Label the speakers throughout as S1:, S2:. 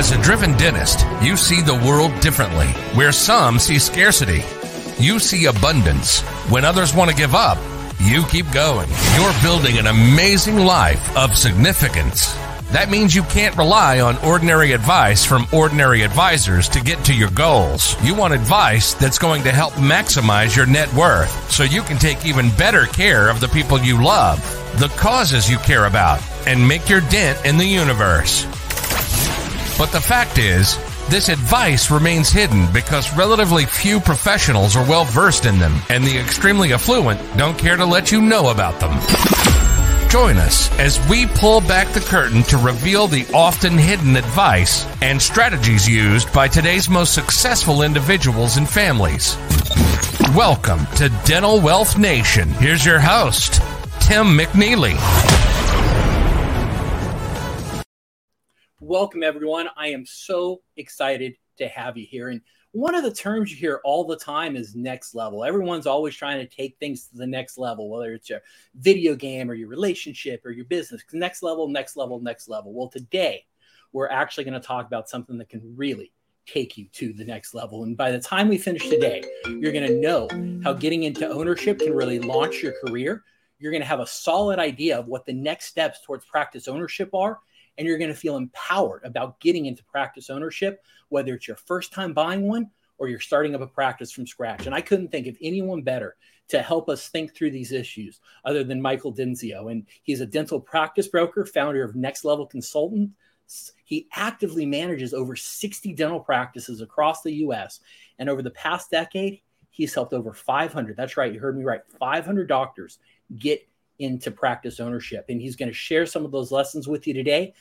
S1: As a driven dentist, you see the world differently. Where some see scarcity, you see abundance. When others want to give up, you keep going. You're building an amazing life of significance. That means you can't rely on ordinary advice from ordinary advisors to get to your goals. You want advice that's going to help maximize your net worth so you can take even better care of the people you love, the causes you care about, and make your dent in the universe. But the fact is, this advice remains hidden because relatively few professionals are well versed in them, and the extremely affluent don't care to let you know about them. Join us as we pull back the curtain to reveal the often hidden advice and strategies used by today's most successful individuals and families. Welcome to Dental Wealth Nation. Here's your host, Tim McNeely.
S2: Welcome, everyone. I am so excited to have you here. And one of the terms you hear all the time is next level. Everyone's always trying to take things to the next level, whether it's your video game or your relationship or your business. Next level, next level, next level. Well, today we're actually going to talk about something that can really take you to the next level. And by the time we finish today, you're going to know how getting into ownership can really launch your career. You're going to have a solid idea of what the next steps towards practice ownership are and you're going to feel empowered about getting into practice ownership, whether it's your first time buying one or you're starting up a practice from scratch. And I couldn't think of anyone better to help us think through these issues other than Michael Denzio. And he's a dental practice broker, founder of Next Level Consultant. He actively manages over 60 dental practices across the US. And over the past decade, he's helped over 500, that's right, you heard me right, 500 doctors get into practice ownership. And he's going to share some of those lessons with you today.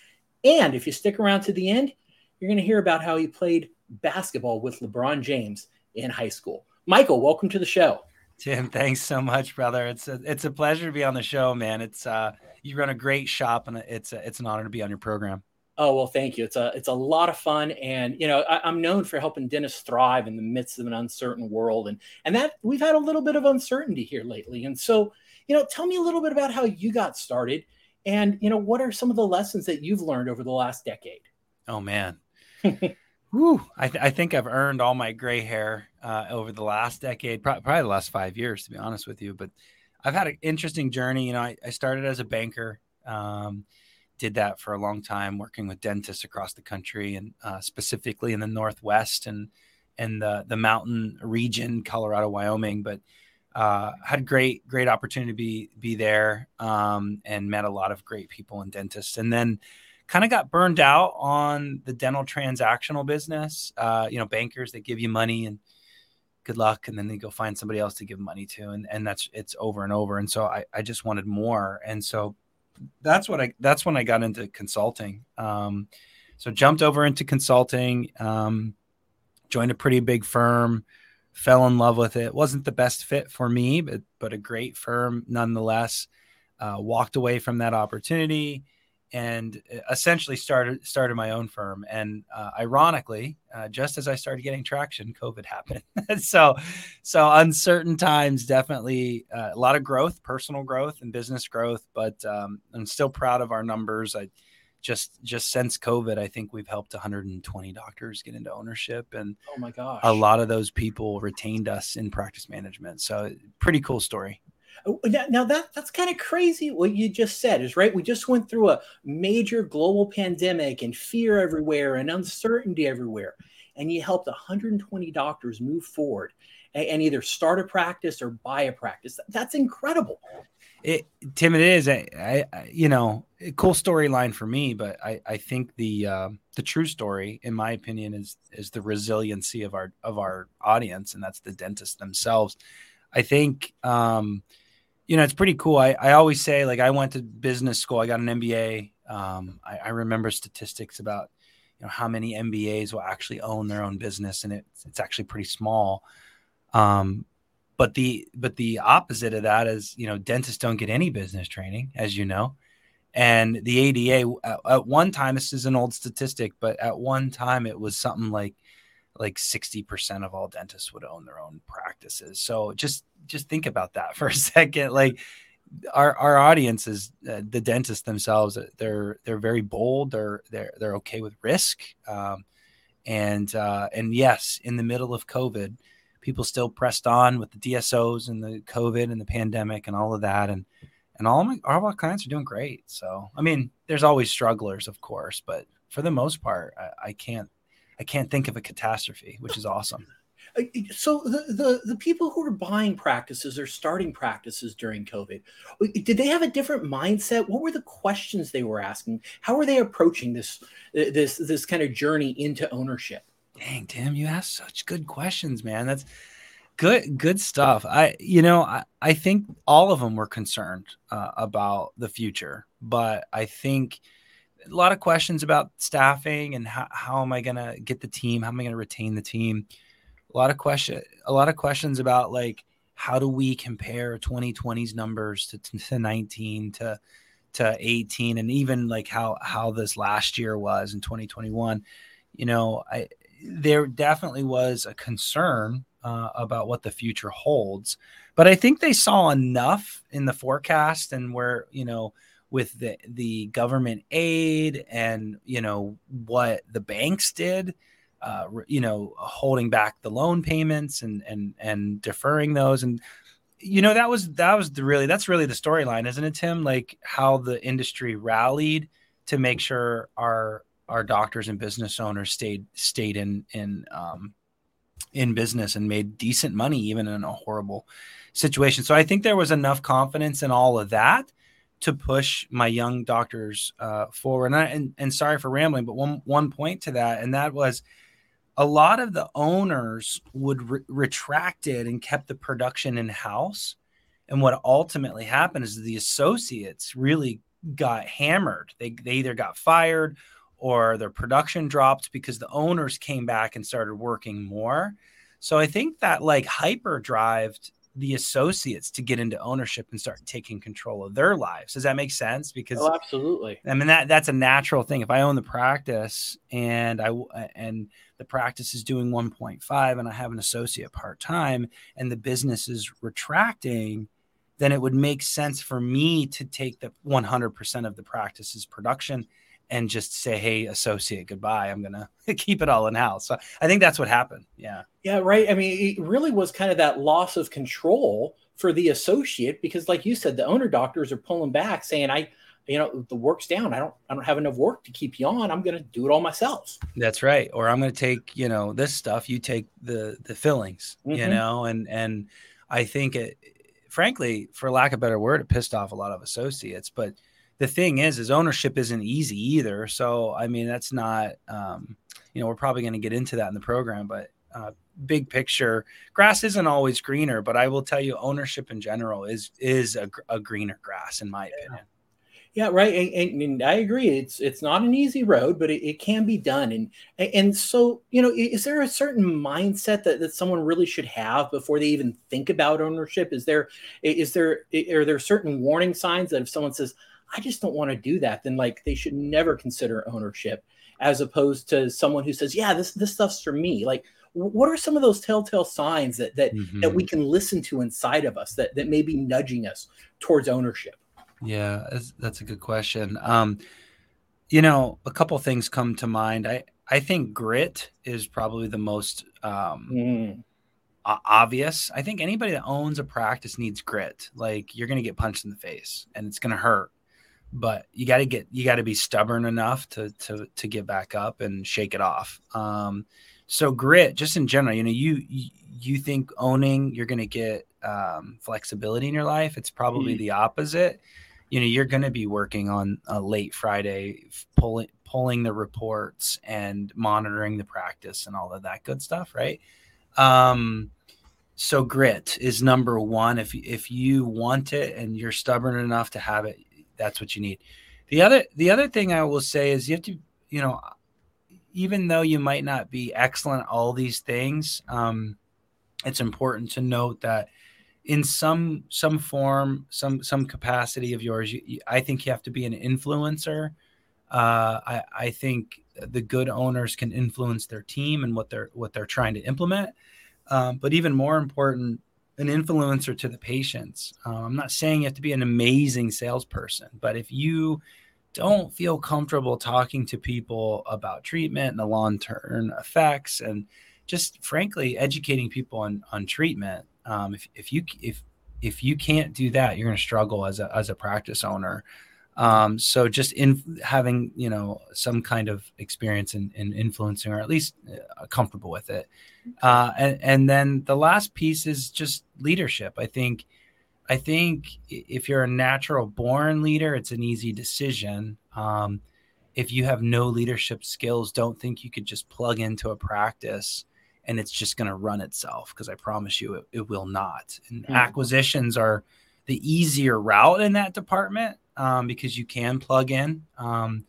S2: And if you stick around to the end, you're going to hear about how he played basketball with LeBron James in high school. Michael, welcome to the show.
S3: Tim, thanks so much, brother. It's a, it's a pleasure to be on the show, man. It's uh, you run a great shop, and it's a, it's an honor to be on your program.
S2: Oh well, thank you. It's a it's a lot of fun, and you know I, am known for helping dentists thrive in the midst of an uncertain world, and and that we've had a little bit of uncertainty here lately, and so you know, tell me a little bit about how you got started and, you know, what are some of the lessons that you've learned over the last decade?
S3: Oh, man. Whew, I, th- I, think I've earned all my gray hair uh, over the last decade, pro- probably the last five years, to be honest with you. But I've had an interesting journey. You know, I, I started as a banker, um, did that for a long time, working with dentists across the country and uh, specifically in the Northwest and and the the mountain region, Colorado, Wyoming. But uh, had great great opportunity to be be there um, and met a lot of great people and dentists. And then kind of got burned out on the dental transactional business. Uh, you know bankers that give you money and good luck and then they go find somebody else to give money to and, and that's it's over and over. And so I, I just wanted more. And so that's what i that's when i got into consulting. Um, so jumped over into consulting um, joined a pretty big firm fell in love with it. wasn't the best fit for me, but but a great firm nonetheless. Uh, walked away from that opportunity and uh, essentially started started my own firm. And uh, ironically, uh, just as I started getting traction, COVID happened. so so uncertain times, definitely uh, a lot of growth, personal growth and business growth. But um, I'm still proud of our numbers. I just just since COVID, I think we've helped 120 doctors get into ownership, and
S2: oh my gosh,
S3: a lot of those people retained us in practice management. So pretty cool story.
S2: Oh, now that that's kind of crazy. What you just said is right. We just went through a major global pandemic and fear everywhere and uncertainty everywhere, and you helped 120 doctors move forward and, and either start a practice or buy a practice. That's incredible.
S3: It, Tim, it is. I, I you know, cool storyline for me, but I, I think the uh, the true story, in my opinion, is is the resiliency of our of our audience, and that's the dentists themselves. I think, um, you know, it's pretty cool. I, I always say, like, I went to business school. I got an MBA. Um, I, I remember statistics about you know how many MBAs will actually own their own business, and it's it's actually pretty small. Um, but the but the opposite of that is you know dentists don't get any business training, as you know, and the ADA at, at one time this is an old statistic, but at one time it was something like like 60% of all dentists would own their own practices. So just just think about that for a second. Like our our audience is uh, the dentists themselves. They're they're very bold. They're they're they're okay with risk. Um, and uh, and yes, in the middle of COVID, people still pressed on with the DSOs and the COVID and the pandemic and all of that. And and all my all our clients are doing great. So I mean, there's always strugglers, of course, but for the most part, I, I can't I can't think of a catastrophe, which is awesome.
S2: So the, the the people who are buying practices or starting practices during COVID, uh, did they have a different mindset? What were the questions they were asking? How were they approaching this uh, this this kind of journey into ownership?
S3: Dang, Tim, you asked such good questions, man. That's good good stuff. I you know I, I think all of them were concerned uh, about the future, but I think a lot of questions about staffing and how, how am I going to get the team? How am I going to retain the team? a lot of question a lot of questions about like how do we compare 2020's numbers to, to 19 to to 18 and even like how how this last year was in 2021 you know i there definitely was a concern uh, about what the future holds but i think they saw enough in the forecast and where you know with the the government aid and you know what the banks did uh, you know, holding back the loan payments and and and deferring those, and you know that was that was the really that's really the storyline, isn't it, Tim? Like how the industry rallied to make sure our our doctors and business owners stayed stayed in in um, in business and made decent money even in a horrible situation. So I think there was enough confidence in all of that to push my young doctors uh, forward. And, I, and, and sorry for rambling, but one one point to that, and that was a lot of the owners would re- retract it and kept the production in house. And what ultimately happened is the associates really got hammered. They, they either got fired or their production dropped because the owners came back and started working more. So I think that like hyper drived the associates to get into ownership and start taking control of their lives. Does that make sense? Because
S2: oh, absolutely.
S3: I mean that that's a natural thing. If I own the practice and I and the practice is doing 1.5 and I have an associate part time and the business is retracting, then it would make sense for me to take the 100% of the practice's production and just say, hey, associate, goodbye. I'm going to keep it all in house. So I think that's what happened. Yeah.
S2: Yeah, right. I mean, it really was kind of that loss of control for the associate because, like you said, the owner doctors are pulling back saying, I, you know the work's down i don't i don't have enough work to keep you on i'm going to do it all myself
S3: that's right or i'm going to take you know this stuff you take the the fillings mm-hmm. you know and and i think it frankly for lack of a better word it pissed off a lot of associates but the thing is is ownership isn't easy either so i mean that's not um you know we're probably going to get into that in the program but uh, big picture grass isn't always greener but i will tell you ownership in general is is a, a greener grass in my yeah. opinion
S2: yeah, right. And, and, I agree. It's it's not an easy road, but it, it, can be done. And and so you know, is there a certain mindset that, that someone really should have before they even think about ownership? Is there is there are there certain warning signs that if someone says, "I just don't want to do that," then like they should never consider ownership, as opposed to someone who says, "Yeah, this this stuff's for me." Like, what are some of those telltale signs that that mm-hmm. that we can listen to inside of us that that may be nudging us towards ownership?
S3: Yeah, that's a good question. Um, you know, a couple things come to mind. I I think grit is probably the most um, mm. obvious. I think anybody that owns a practice needs grit. Like you're going to get punched in the face, and it's going to hurt, but you got to get you got to be stubborn enough to to to get back up and shake it off. Um, so grit, just in general, you know, you you think owning you're going to get um, flexibility in your life. It's probably mm. the opposite you know you're going to be working on a late friday pulling pulling the reports and monitoring the practice and all of that good stuff right um so grit is number one if if you want it and you're stubborn enough to have it that's what you need the other the other thing i will say is you have to you know even though you might not be excellent at all these things um it's important to note that in some some form, some some capacity of yours. You, you, I think you have to be an influencer. Uh, I, I think the good owners can influence their team and what they're what they're trying to implement. Um, but even more important, an influencer to the patients. Um, I'm not saying you have to be an amazing salesperson, but if you don't feel comfortable talking to people about treatment and the long term effects and just frankly educating people on on treatment um, if, if you if if you can't do that you're going to struggle as a as a practice owner um, so just in having you know some kind of experience in, in influencing or at least uh, comfortable with it uh, and, and then the last piece is just leadership i think I think if you're a natural born leader, it's an easy decision. Um, if you have no leadership skills, don't think you could just plug into a practice and it's just going to run itself because I promise you it, it will not. And mm-hmm. acquisitions are the easier route in that department um, because you can plug in. Um,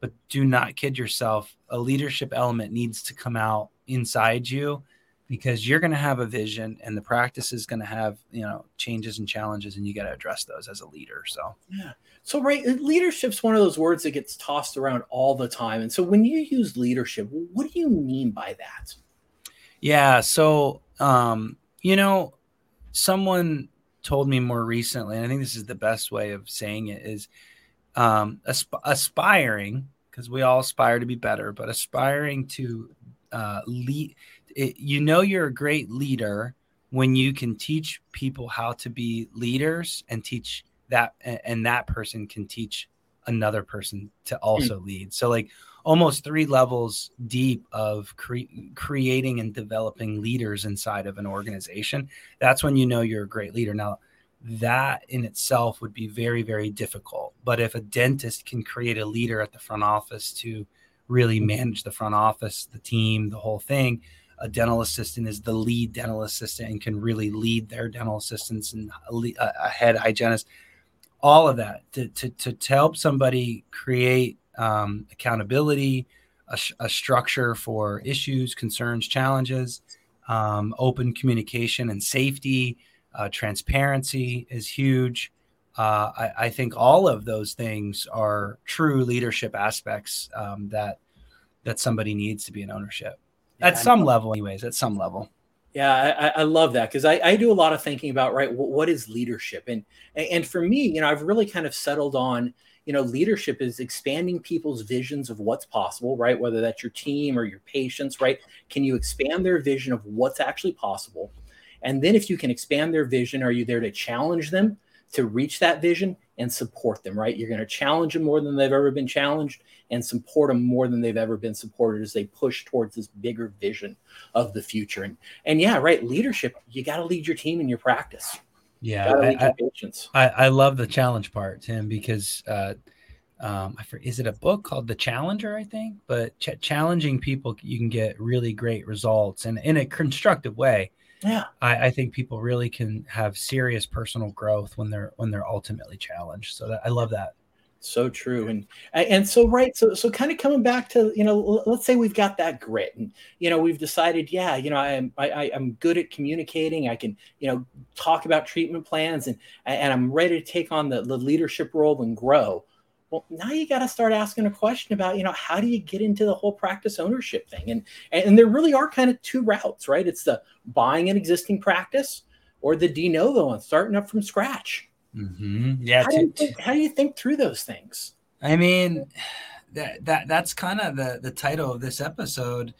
S3: but do not kid yourself. A leadership element needs to come out inside you because you're going to have a vision and the practice is going to have you know changes and challenges and you got to address those as a leader so.
S2: Yeah. So right leadership's one of those words that gets tossed around all the time and so when you use leadership what do you mean by that?
S3: Yeah so um you know someone told me more recently and i think this is the best way of saying it is um asp- aspiring because we all aspire to be better but aspiring to uh, lead it, you know you're a great leader when you can teach people how to be leaders and teach that and that person can teach another person to also mm. lead. So like almost three levels deep of cre- creating and developing leaders inside of an organization that's when you know you're a great leader. Now that in itself would be very very difficult. But if a dentist can create a leader at the front office to really manage the front office the team the whole thing. A dental assistant is the lead dental assistant and can really lead their dental assistants and a, a head hygienist. All of that to, to, to, help somebody create um, accountability a, a, structure for issues concerns challenges um, open communication and safety uh, transparency is huge uh, I, I, think all of those things are true leadership aspects um, that that somebody needs to be in ownership at some level, anyways. At some level.
S2: Yeah, I, I love that because I, I, do a lot of thinking about right what, what is leadership and and for me, you know, I've really kind of settled on you know leadership is expanding people's visions of what's possible, right? Whether that's your team or your patients, right? Can you expand their vision of what's actually possible? And then if you can expand their vision, are you there to challenge them to reach that vision and support them, right? You're going to challenge them more than they've ever been challenged and support them more than they've ever been supported as they push towards this bigger vision of the future. And and yeah, right, leadership, you got to lead your team in your practice.
S3: Yeah, I, I, I, love the challenge part, Tim, because uh, um, I is it a book called The Challenger, I think. But ch- challenging people, you can get really great results, and in a constructive way
S2: yeah.
S3: I, I, think people really can have serious personal growth when they're when they're ultimately challenged. So that, i love that.
S2: So true. And and so right so so kind of coming back to you know let's say we've got that grit and you know we've decided yeah you know i'm I, i'm good at communicating. I can you know talk about treatment plans and and i'm ready to take on the, the leadership role and grow well, now you got to start asking a question about, you know, how do you get into the whole practice ownership thing? And and there really are kind of two routes, right? It's the buying an existing practice or the de novo and starting up from scratch.
S3: Mm-hmm. Yeah.
S2: How, do you think, how do you think through those things?
S3: I mean, that that that's kind of the the title of this episode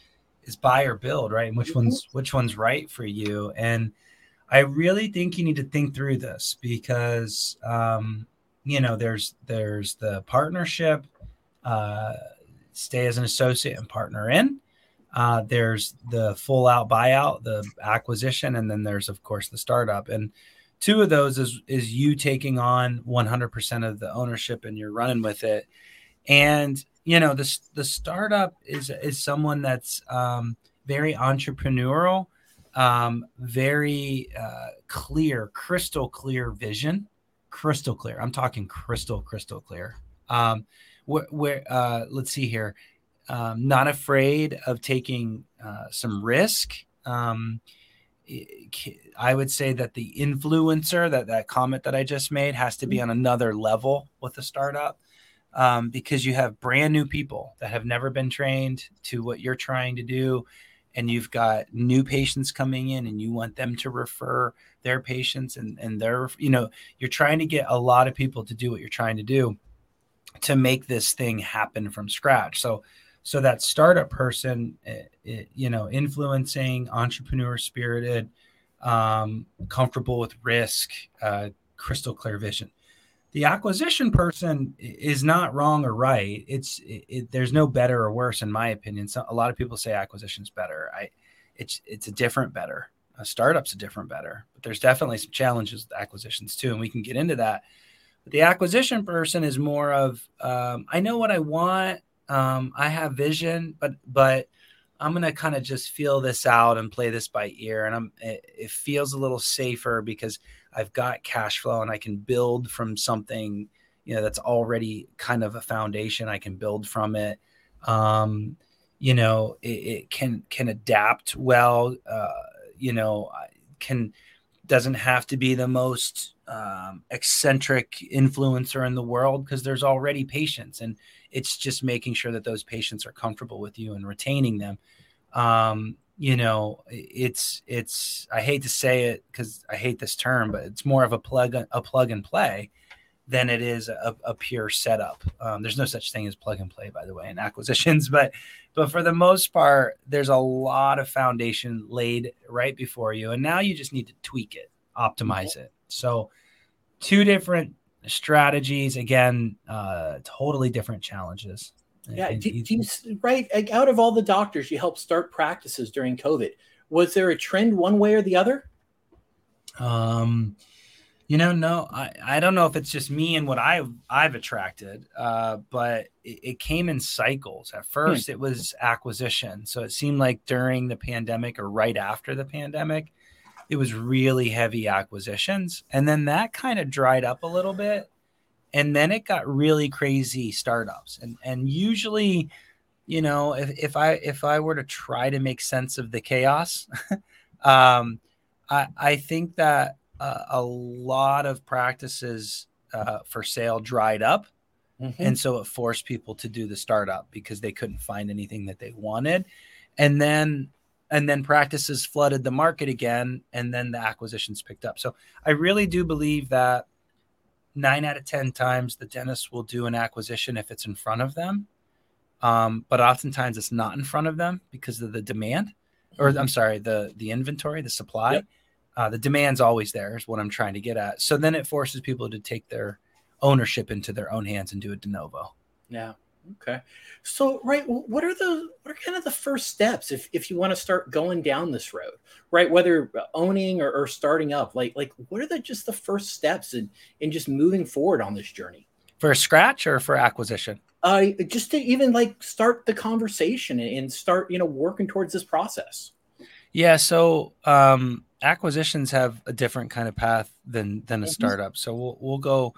S3: is buy or build, right? And which mm-hmm. one's which one's right for you? And I really think you need to think through this because um, you know there's there's the partnership uh, stay as an associate and partner in. Uh, there's the full out buyout the acquisition and then there's of course the startup. And two of those is is you taking on 100% of the ownership and you're running with it. And you know the, the startup is is someone that's um, very entrepreneurial um, very uh, clear crystal clear vision crystal clear. I'm talking crystal, crystal clear. Um, where, where uh, let's see here, um, not afraid of taking uh, some risk. Um, I would say that the influencer, that that comment that I just made, has to be on another level with a startup. Um, because you have brand new people that have never been trained to what you're trying to do and you've got new patients coming in and you want them to refer their patients and and their you know you're trying to get a lot of people to do what you're trying to do to make this thing happen from scratch. So so that startup person it, eh, eh, you know influencing entrepreneur spirited um, comfortable with risk uh, crystal clear vision the acquisition person is not wrong or right. It's it, it, there's no better or worse in my opinion. So a lot of people say acquisition's better. I it's it's a different better. A startup's a different better, but there's definitely some challenges with acquisitions too, and we can get into that. But the acquisition person is more of um, I know what I want. Um, I have vision, but but I'm gonna kind of just feel this out and play this by ear, and I'm it, it feels a little safer because I've got cash flow and I can build from something, you know, that's already kind of a foundation. I can build from it. Um, you know, it, it can can adapt well. Uh, you know, can doesn't have to be the most um, eccentric influencer in the world because there's already patients, and it's just making sure that those patients are comfortable with you and retaining them. Um, you know it's it's i hate to say it because i hate this term but it's more of a plug a plug and play than it is a, a pure setup. Um, there's no such thing as plug and play by the way in acquisitions but but for the most part there's a lot of foundation laid right before you and now you just need to tweak it optimize mm-hmm. it. So two different strategies again uh totally different challenges
S2: yeah, do, do you, right? Out of all the doctors you helped start practices during COVID, was there a trend one way or the other?
S3: Um, you know, no, I, I don't know if it's just me and what I've I've attracted, uh, but it, it came in cycles. At hmm. first, hmm. it was acquisition, so it seemed like during the pandemic or right after the pandemic, it was really heavy acquisitions, and then that kind of dried up a little bit and then it got really crazy startups and and usually you know if, if i if i were to try to make sense of the chaos um i i think that uh, a lot of practices uh, for sale dried up mm-hmm. and so it forced people to do the startup because they couldn't find anything that they wanted and then and then practices flooded the market again and then the acquisitions picked up so i really do believe that nine out of 10 times the dentist will do an acquisition if it's in front of them. Um, but oftentimes it's not in front of them because of the demand, or I'm sorry, the the inventory, the supply. Yep. Uh, the demand's always there is what I'm trying to get at. So then it forces people to take their ownership into their own hands and do a de novo.
S2: Yeah. Okay. So, right, what are the what are kind of the first steps if if you want to start going down this road, right? Whether owning or, or starting up, like like what are the just the first steps in in just moving forward on this journey?
S3: For scratch or for acquisition?
S2: Uh, just to even like start the conversation and start you know working towards this process.
S3: Yeah. So um, acquisitions have a different kind of path than than a mm-hmm. startup. So we'll we'll go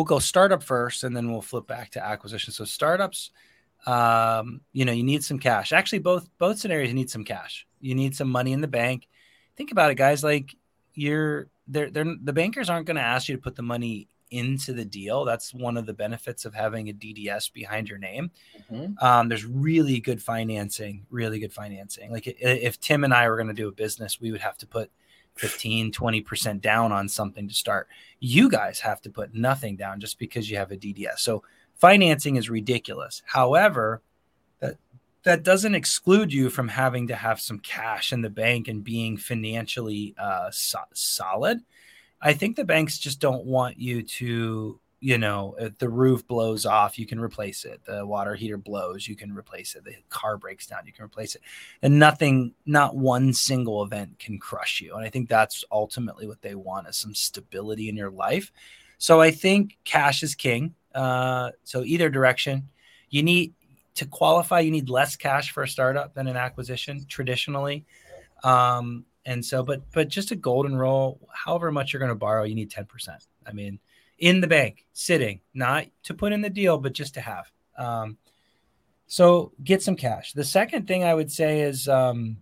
S3: we'll go startup first and then we'll flip back to acquisition. So startups, um, you know, you need some cash. Actually, both both scenarios you need some cash. You need some money in the bank. Think about it, guys. Like you're they're, they're the bankers aren't going to ask you to put the money into the deal. That's one of the benefits of having a DDS behind your name. Mm-hmm. Um, there's really good financing, really good financing. Like if Tim and I were going to do a business, we would have to put 15, 20% down on something to start. You guys have to put nothing down just because you have a DDS. So financing is ridiculous. However, that that doesn't exclude you from having to have some cash in the bank and being financially uh, so- solid. I think the banks just don't want you to you know, the roof blows off, you can replace it. The water heater blows, you can replace it. The car breaks down, you can replace it. And nothing, not one single event can crush you. And I think that's ultimately what they want is some stability in your life. So I think cash is king. Uh, so either direction, you need to qualify, you need less cash for a startup than an acquisition traditionally. Um, and so, but but just a golden rule, however much you're going to borrow, you need 10%. I mean, in the bank, sitting, not to put in the deal, but just to have. Um, so get some cash. The second thing I would say is, um,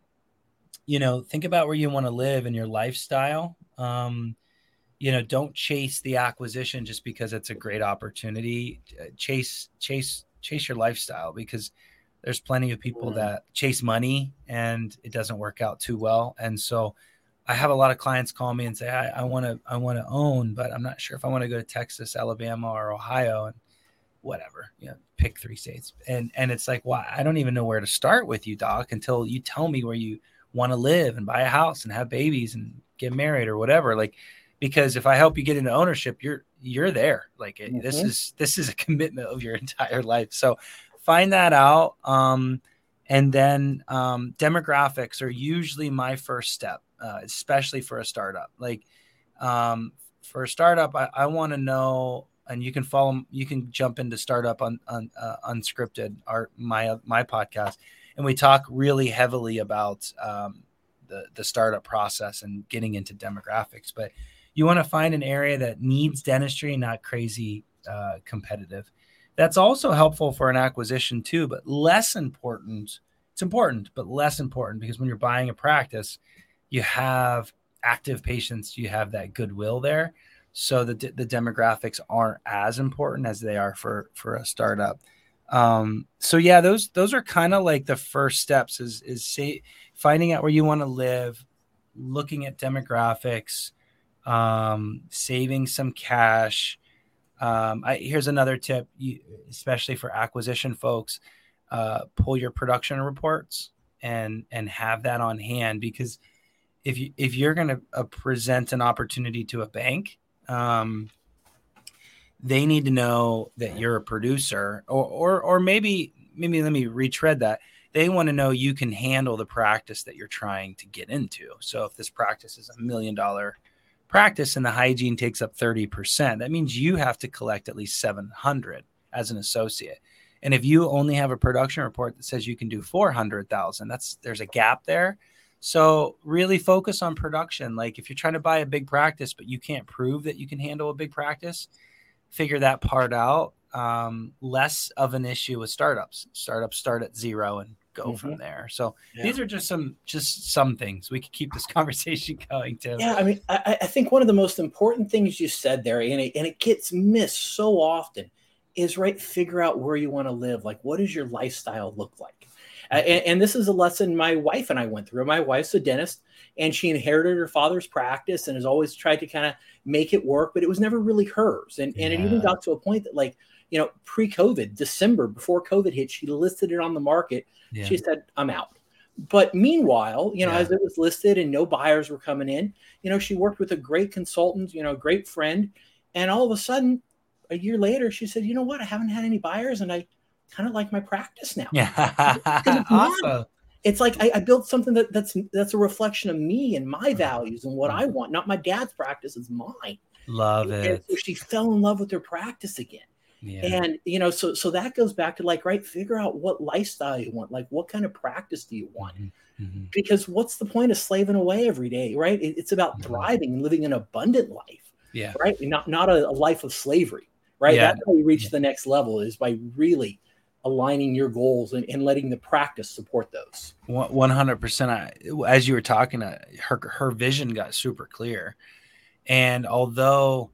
S3: you know, think about where you want to live and your lifestyle. Um, you know, don't chase the acquisition just because it's a great opportunity. Uh, chase, chase, chase your lifestyle because there's plenty of people mm-hmm. that chase money and it doesn't work out too well. And so I have a lot of clients call me and say, I want to, I want to own, but I'm not sure if I want to go to Texas, Alabama, or Ohio, and whatever, you know, pick three states. And and it's like, well, I don't even know where to start with you, Doc, until you tell me where you want to live and buy a house and have babies and get married or whatever. Like, because if I help you get into ownership, you're you're there. Like, it, mm-hmm. this is this is a commitment of your entire life. So find that out. Um, and then um, demographics are usually my first step, uh, especially for a startup. Like um, for a startup, I, I want to know, and you can follow, you can jump into startup on, on uh, unscripted, our my my podcast, and we talk really heavily about um, the the startup process and getting into demographics. But you want to find an area that needs dentistry, not crazy uh, competitive. That's also helpful for an acquisition too, but less important. It's important, but less important because when you're buying a practice, you have active patients, you have that goodwill there. So the, the demographics aren't as important as they are for for a startup. Um, so yeah, those those are kind of like the first steps is is say, finding out where you want to live, looking at demographics, um, saving some cash, um, I, here's another tip, you, especially for acquisition folks: uh, pull your production reports and and have that on hand because if you if you're going to uh, present an opportunity to a bank, um, they need to know that you're a producer, or or or maybe maybe let me retread that. They want to know you can handle the practice that you're trying to get into. So if this practice is a million dollar practice and the hygiene takes up 30%, that means you have to collect at least 700 as an associate. And if you only have a production report that says you can do 400,000, that's there's a gap there. So really focus on production. Like if you're trying to buy a big practice but you can't prove that you can handle a big practice, figure that part out. Um, less of an issue with startups. Startups start at zero and go mm-hmm. from there. So yeah. these are just some just some things we could keep this conversation going to.
S2: Yeah, I mean, I, I, think one of the most important things you said there, and it, and it gets missed so often, is right. Figure out where you want to live. Like, what does your lifestyle look like? Uh, and, and, this is a lesson my wife and I went through. My wife's a dentist, and she inherited her father's practice and has always tried to kind of make it work, but it was never really hers. And and it even got to a point that like you know, pre-COVID, December before COVID hit, she listed it on the market. Yeah. She said, "I'm out." But meanwhile, you know, yeah. as it was listed and no buyers were coming in, you know, she worked with a great consultant, you know, a great friend, and all of a sudden, a year later, she said, "You know what? I haven't had any buyers, and I kind of like my practice now."
S3: Yeah, awesome.
S2: It's like I, I, built something that, that's that's a reflection of me and my values and what I want. Not my dad's practice; it's mine.
S3: Love
S2: and,
S3: it.
S2: And so she fell in love with her practice again. Yeah. And you know, so so that goes back to like, right, figure out what lifestyle you want, like what kind of practice do you want? Mm-hmm. mm-hmm. Because what's the point of slaving away every day, right? It, it's about mm-hmm. thriving and living an abundant life.
S3: Yeah.
S2: Right. Not not a, a life of slavery. Right. Yeah. That's how you reach yeah. the next level is by really aligning your goals and, and letting the practice support those.
S3: One hundred percent. I, As you were talking, uh, her her vision got super clear, and although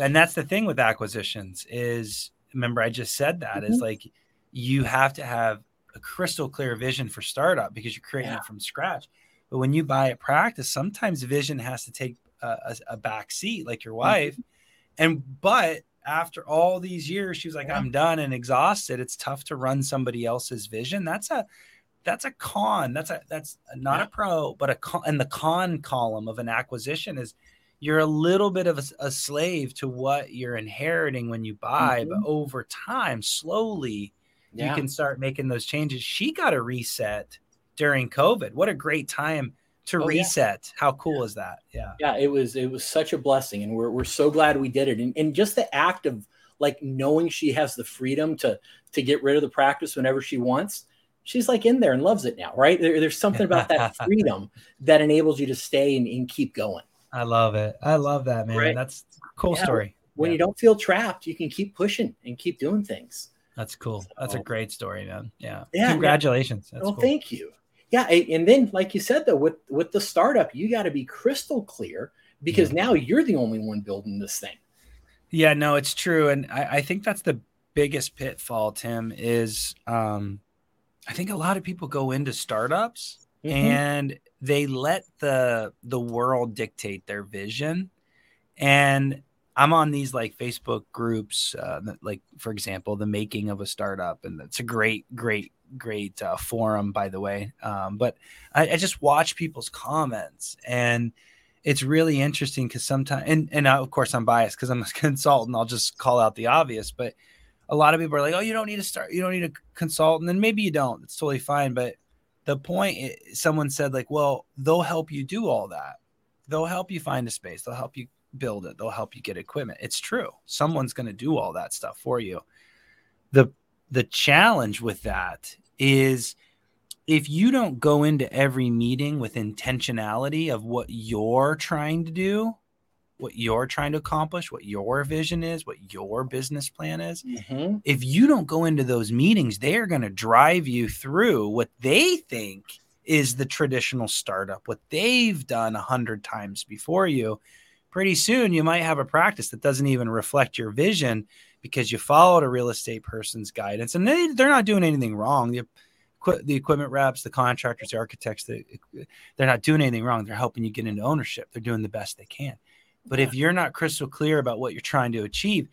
S3: and that's the thing with acquisitions is remember I just said that mm-hmm. is like you have to have a crystal clear vision for startup because you're creating yeah. it from scratch. But when you buy a practice, sometimes vision has to take a, a, a back seat, like your wife. Mm-hmm. And but after all these years, she was like, yeah. "I'm done and exhausted." It's tough to run somebody else's vision. That's a that's a con. That's a that's not yeah. a pro, but a con. And the con column of an acquisition is you're a little bit of a, a slave to what you're inheriting when you buy, mm-hmm. but over time, slowly, yeah. you can start making those changes. She got a reset during COVID. What a great time to oh, reset. Yeah. How cool
S2: yeah.
S3: is that? Yeah.
S2: Yeah, it was it was such a blessing and we're we're so glad we did it. And, and just the act of like knowing she has the freedom to to get rid of the practice whenever she wants. She's like in there and loves it now, right? There, there's something about that freedom that enables you to stay and, and keep going.
S3: I love it. I love that, man. Right? That's cool yeah. story.
S2: When you don't feel trapped, you can keep pushing and keep doing things.
S3: That's cool. So, That's a great story, man. Yeah. yeah Congratulations.
S2: well, cool. thank you. Yeah, and then like you said though, with with the startup, you got to be crystal clear because mm-hmm. now you're the only one building this thing.
S3: Yeah, no, it's true, and I, I think that's the biggest pitfall. Tim is, um, I think a lot of people go into startups mm-hmm. and they let the the world dictate their vision and i'm on these like facebook groups uh, like for example the making of a startup and it's a great great great uh, forum by the way. Um, but I, I, just watch people's comments and it's really interesting because sometimes and, and uh, of course i'm biased because i'm a consultant. I'll just call out the obvious but a lot of people are like oh you don't need to start you don't need a consultant and then maybe you don't. It's totally fine but the point someone said like well they'll help you do all that. They'll help you find a space. They'll help you build it they'll help you get equipment it's true someone's going to do all that stuff for you the the challenge with that is if you don't go into every meeting with intentionality of what you're trying to do what you're trying to accomplish, what your vision is, what your business plan is. Mm-hmm. If you don't go into those meetings, they're going to drive you through what they think is the traditional startup, what they've done a hundred times before you. Pretty soon, you might have a practice that doesn't even reflect your vision because you followed a real estate person's guidance, and they, they're not doing anything wrong. The, the equipment reps, the contractors, the architects, they, they're not doing anything wrong. They're helping you get into ownership. They're doing the best they can. But yeah. if you're not crystal clear about what you're trying to achieve,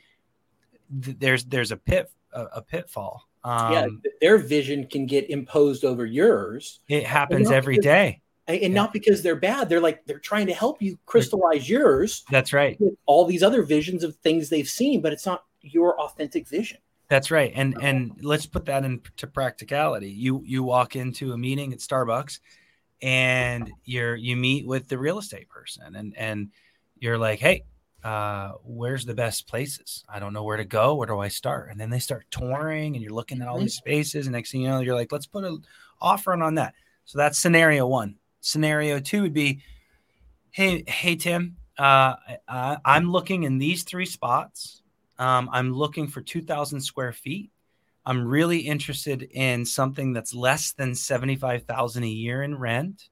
S3: th- there's there's a pit a, a pitfall.
S2: Um, yeah, their vision can get imposed over yours.
S3: It happens every day,
S2: and yeah. not because they're bad. They're like they're trying to help you crystallize yours.
S3: That's right.
S2: all these other visions of things they've seen, but it's not your authentic vision.
S3: That's right. And and let's put that into practicality. You you walk into a meeting at Starbucks and you're you meet with the real estate person and and you're like, hey, uh, where's the best places? I don't know where to go. Where do I start? And then they start touring, and you're looking at all these mm-hmm. spaces. And next thing you know, you're like, let's put an offer on that. So that's scenario one. Scenario two would be, hey, hey, Tim, uh, I, I'm looking in these three spots. Um, I'm looking for 2,000 square feet. I'm really interested in something that's less than 75,000 a year in rent.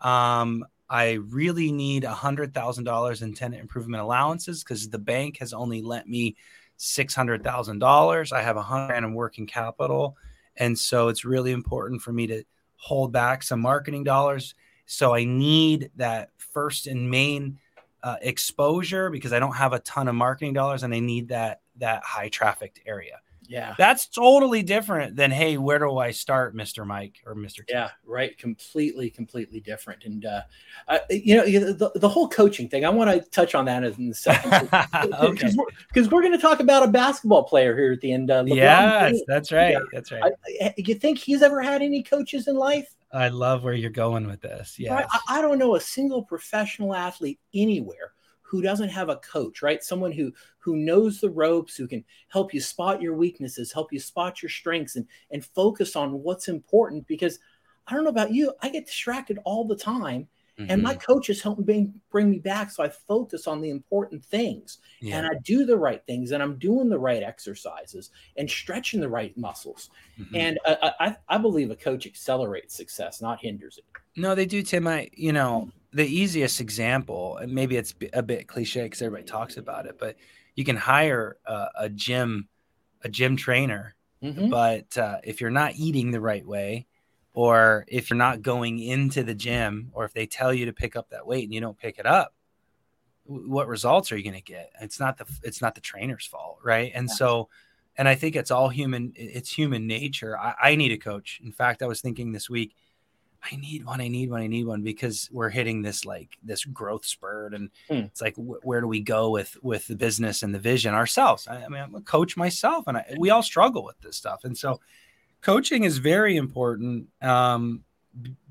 S3: Um, I really need hundred thousand dollars in tenant improvement allowances because the bank has only lent me six hundred thousand dollars. I have a hundred in working capital, and so it's really important for me to hold back some marketing dollars. So I need that first and main uh, exposure because I don't have a ton of marketing dollars, and I need that that high trafficked area.
S2: Yeah.
S3: That's totally different than, hey, where do I start, Mr. Mike or Mr.
S2: Yeah, right. Completely, completely different. And, uh, you know, the, the whole coaching thing, I want to touch on that in a second. Because okay. we're, we're going to talk about a basketball player here at the end.
S3: Uh, yes, James. that's right. Yeah. That's right.
S2: I, you think he's ever had any coaches in life?
S3: I love where you're going with this. Yeah.
S2: I, I don't know a single professional athlete anywhere who doesn't have a coach, right? Someone who who knows the ropes, who can help you spot your weaknesses, help you spot your strengths and and focus on what's important because I don't know about you, I get distracted all the time Mm-hmm. And my mm-hmm. coaches help me bring me back. So I focus on the important things yeah. and I do the right things and I'm doing the right exercises and stretching the right muscles. Mm-hmm. And I, I, I, believe a coach accelerates success, not hinders it.
S3: No, they do, Tim. I, you know, the easiest example, and maybe it's a bit cliche because everybody talks about it, but you can hire a, a gym, a gym trainer. Mm-hmm. But uh, if you're not eating the right way, or if you're not going into the gym or if they tell you to pick up that weight and you don't pick it up what results are you going to get? It's not the it's not the trainer's fault right? And yeah. so and i think it's all human it's human nature. I, I, need a coach. In fact i was thinking this week i need one i need one i need one because we're hitting this like this growth spurt and hmm. it's like wh- where do we go with with the business and the vision ourselves? I, I mean i'm a coach myself and I, we all struggle with this stuff. And so coaching is very important. Um,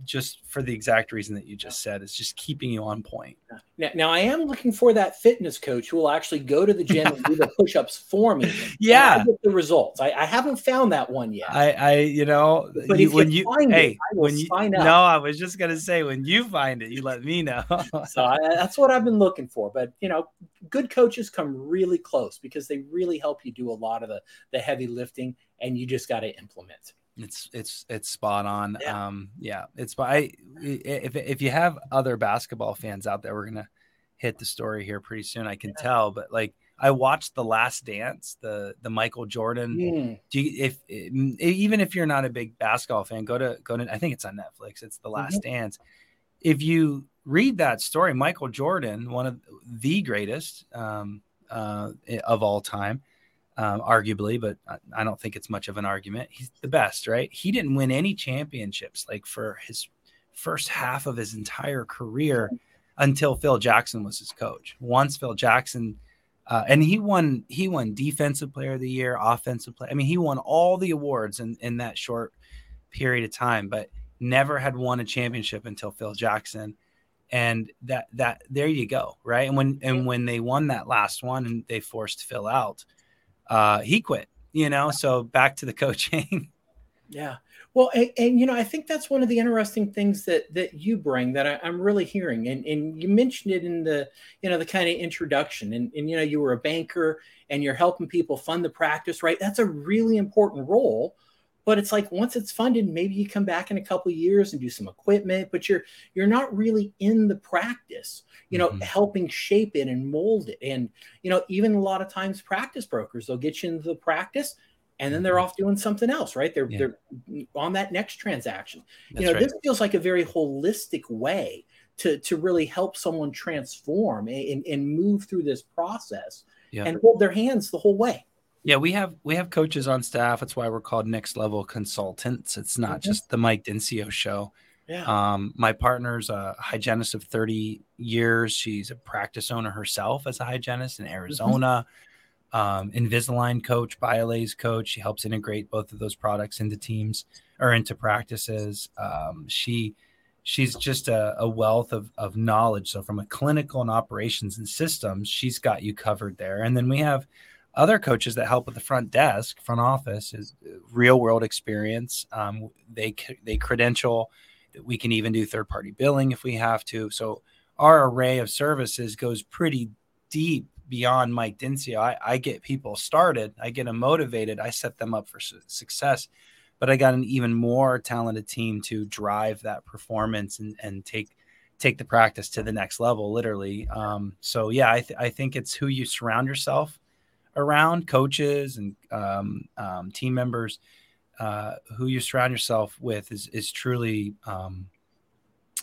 S3: just for the exact reason that you just said, it's just keeping you on point.
S2: Now, now, I am looking for that fitness coach who will actually go to the gym and do the push-ups for me.
S3: Yeah,
S2: the results. I, I, haven't found that one yet.
S3: I, I you know, but you, when you, find hey, it, when you no, I was just gonna say when you find it, you let me know.
S2: so I, that's what I've been looking for. But you know, good coaches come really close because they really help you do a lot of the the heavy lifting, and you just got to implement.
S3: It's it's it's spot on. Yeah. Um, yeah, it's by if if you have other basketball fans out there, we're gonna hit the story here pretty soon. I can yeah. tell, but like I watched The Last Dance, the the Michael Jordan. Mm. Do you, if even if you're not a big basketball fan, go to go to. I think it's on Netflix. It's The Last mm-hmm. Dance. If you read that story, Michael Jordan, one of the greatest um, uh, of all time, um, arguably, but I don't think it's much of an argument. He's the best, right? He didn't win any championships like for his first half of his entire career until Phil Jackson was his coach. Once Phil Jackson, uh, and he won, he won Defensive Player of the Year, Offensive Player. I mean, he won all the awards in in that short period of time, but never had won a championship until Phil Jackson. And that that there you go, right? And when and when they won that last one and they forced Phil out, uh, he quit. You know, so back to the coaching.
S2: Yeah. Well, and, and, you know, I think that's one of the interesting things that that you bring that I, am really hearing, and and you mentioned it in the you know the kind of introduction, and and you know you were a banker and you're helping people fund the practice, right? That's a really important role, but it's like once it's funded, maybe you come back in a couple years and do some equipment, but you're you're not really in the practice, you know, mm-hmm. helping shape it and mold it, and you know, even a lot of times practice brokers they'll get you into the practice and then they're mm-hmm. off doing something else, right? They're yeah. they're on that next transaction. That's you know, right. this feels like a very holistic way to to really help someone transform and, and move through this process yeah. and hold their hands the whole way.
S3: Yeah, we have we have coaches on staff. That's why we're called next level consultants. It's not mm-hmm. just the Mike Dincio show. Yeah. Um, my partner's a hygienist of 30 years. She's a practice owner herself as a hygienist in mm-hmm. Arizona. Mm-hmm um, Invisalign coach, BIOLASE coach. She helps integrate both of those products into teams or into practices. Um, she she's just a, a, wealth of, of knowledge. So from a clinical and operations and systems, she's got you covered there. And then we have other coaches that help with the front desk, front office is real world experience. Um, they they credential we can even do third party billing if we have to. So our array of services goes pretty deep beyond Mike Dincio. I, I get people started, I get them motivated, I set them up for su- success. But I got an even more talented team to drive that performance and, and take take the practice to the next level, literally. Um, so yeah, I, th- I think it's who you surround yourself around, coaches and um, um, team members. Uh, who you surround yourself with is is truly um,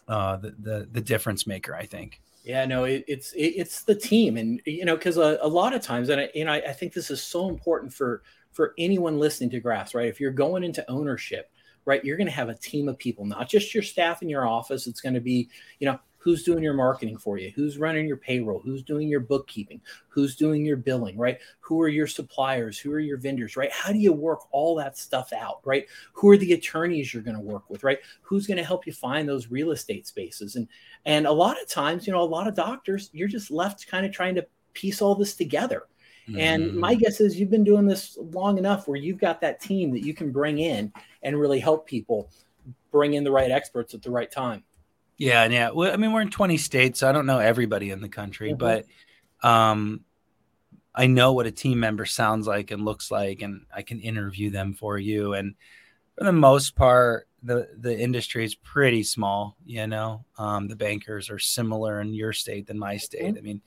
S3: uh, the, the the difference maker. I think.
S2: Yeah, no, it, it's it, it's the team, and you know, because a, a, lot of times, and I, you know, I, I, think this is so important for for anyone listening to Graphs, right? If you're going into ownership, right, you're going to have a team of people, not just your staff in your office. It's going to be, you know, who's doing your marketing for you who's running your payroll who's doing your bookkeeping who's doing your billing right? Who are your suppliers? Who are your vendors right? How do you work all that stuff out right? Who are the attorneys you're going to work with right? Who's going to help you find those real estate spaces? And and a lot of times you know a lot of doctors you're just left kind of trying to piece all this together. And mm-hmm. my guess is you've been doing this long enough where you've got that team that you can bring in and really help people bring in the right experts at the right time
S3: yeah, yeah. Well, I mean, we're in 20 states, so I don't know everybody in the country, mm-hmm. but um, I know what a team member sounds like and looks like, and I can interview them for you. And for the most part, the the industry is pretty small. You know, um, the bankers are similar in your state than my state. Mm-hmm. I mean,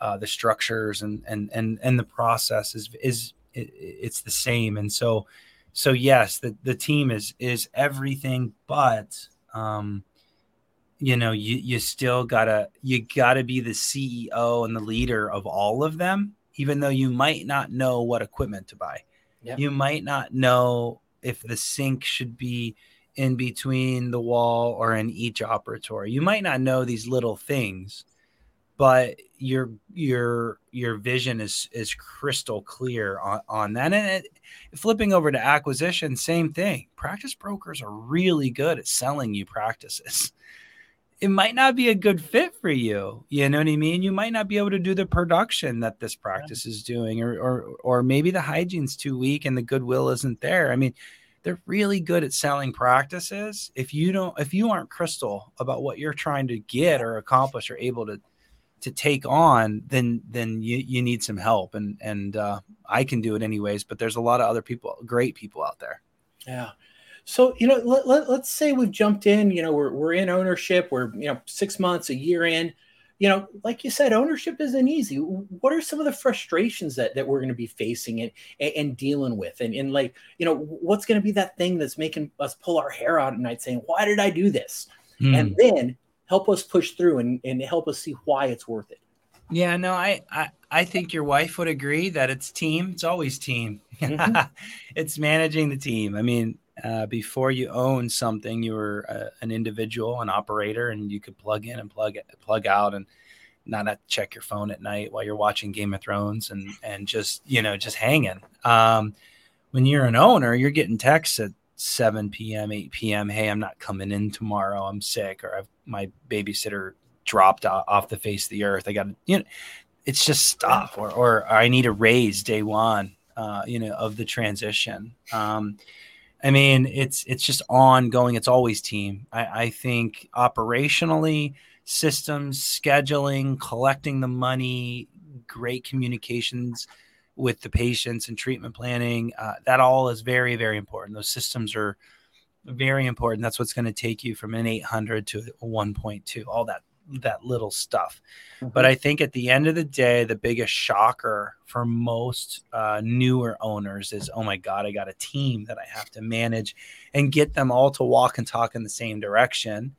S3: uh, the structures and and and and the process is is it, it's the same. And so, so yes, the the team is is everything, but um, you know you you still gotta you gotta be the ceo and the leader of all of them even though you might not know what equipment to buy. Yep. you might not know if the sink should be in between the wall or in each operatory you might not know these little things but your your your vision is is crystal clear on, on that. And it, flipping over to acquisition same thing. Practice brokers are really good at selling you practices it might not be a good fit for you. You know what I mean? You might not be able to do the production that this practice is doing, or or or maybe the hygiene's too weak and the goodwill isn't there. I mean, they're really good at selling practices. If you don't, if you aren't crystal about what you're trying to get or accomplish or able to to take on, then then you you need some help. And and uh, I can do it anyways. But there's a lot of other people, great people out there.
S2: Yeah. So, you know, let, let, let's say we've jumped in, you know, we're, we're in ownership, we're, you know, six months, a year in, you know, like you said, ownership isn't easy. What are some of the frustrations that, that we're going to be facing and, and, dealing with? And, and like, you know, what's going to be that thing that's making us pull our hair out at night saying, why did I do this? Mm. And then help us push through and, and help us see why it's worth it.
S3: Yeah, no, I, I, I think your wife would agree that it's team. It's always team. Mm-hmm. it's managing the team. I mean, uh, before you own something, you were uh, an individual, an operator, and you could plug in and plug it, plug out, and not have to check your phone at night while you're watching Game of Thrones and and just you know just hanging. Um, when you're an owner, you're getting texts at 7 p.m., 8 p.m. Hey, I'm not coming in tomorrow. I'm sick, or I've, my babysitter dropped off the face of the earth. I got you know, it's just stuff, or or I need a raise day one, uh, you know, of the transition. Um, I mean, it's it's just ongoing. It's always team. I, I think operationally, systems, scheduling, collecting the money, great communications with the patients and treatment planning. Uh, that all is very very important. Those systems are very important. That's what's going to take you from an 800 to a 1.2. All that that little stuff. Mm-hmm. But I think at the end of the day, the biggest shocker for most uh, newer owners is, oh my God, I got a team that I have to manage and get them all to walk and talk in the same direction.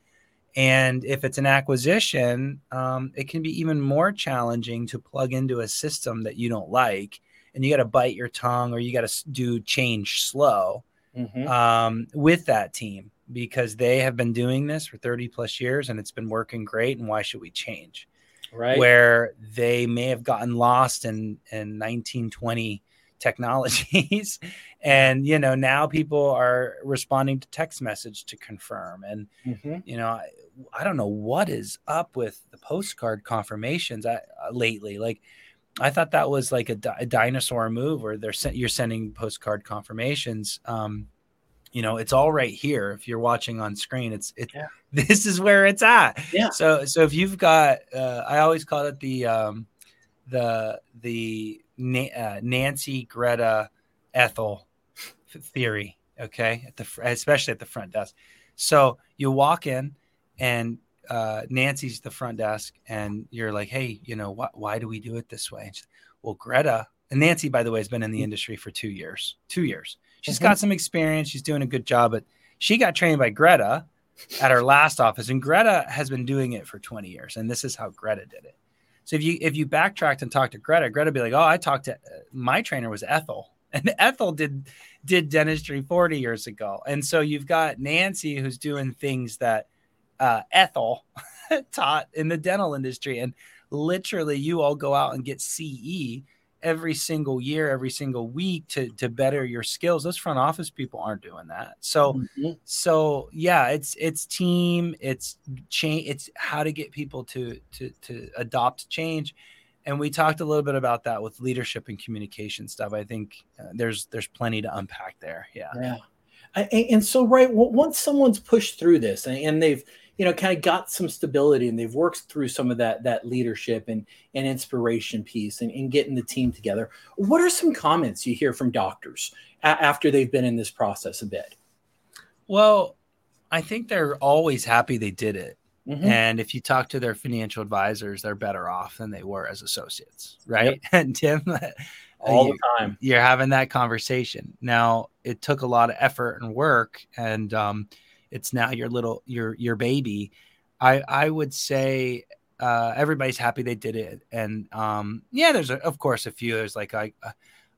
S3: And if it's an acquisition, um, it can be even more challenging to plug into a system that you don't like and you got to bite your tongue or you got to do change slow mm-hmm. um, with that team because they have been doing this for 30 plus years and it's been working great. And why should we change?
S2: Right.
S3: Where they may have gotten lost in, in 1920 technologies. and, you know, now people are responding to text message to confirm. And, mm-hmm. you know, I, I, don't know what is up with the postcard confirmations uh, lately. Like, I thought that was like a, a dinosaur move where they're you're sending postcard confirmations. Um, you know it's all right here if you're watching on screen it's it yeah. this is where it's at
S2: yeah
S3: so so if you've got uh, i always call it the um the the uh, nancy greta ethel theory okay at the especially at the front desk so you walk in and uh, nancy's the front desk and you're like hey you know what why do we do it this way well greta and nancy by the way has been in the mm. industry for two years two years She's mm-hmm. got some experience. She's doing a good job, but she got trained by Greta at her last office, and Greta has been doing it for 20 years. And this is how Greta did it. So if you if you backtracked and talked to Greta, Greta'd be like, "Oh, I talked to uh, my trainer was Ethel, and Ethel did did dentistry 40 years ago." And so you've got Nancy who's doing things that uh, Ethel taught in the dental industry, and literally you all go out and get CE every single year, every single week to to better your skills. Those front office people aren't doing that. So mm-hmm. so yeah, it's it's team, it's change, it's how to get people to to to adopt change. And we talked a little bit about that with leadership and communication stuff. I think uh, there's there's plenty to unpack there. Yeah.
S2: Yeah. and so right once someone's pushed through this and they've you know kind of got some stability and they've worked through some of that that leadership and and inspiration piece and, and getting the team together. What are some comments you hear from doctors a- after they've been in this process a bit?
S3: Well i think they're always happy they did it. Mm-hmm. and if you talk to their financial advisors they're better off than they were as associates right? Yep. and tim
S2: all you, the time.
S3: you're having that conversation. Now it took a lot of effort and work and um, it's now your little your your baby. I i would say uh, everybody's happy they did it. And um, yeah there's a, of course a few there's like i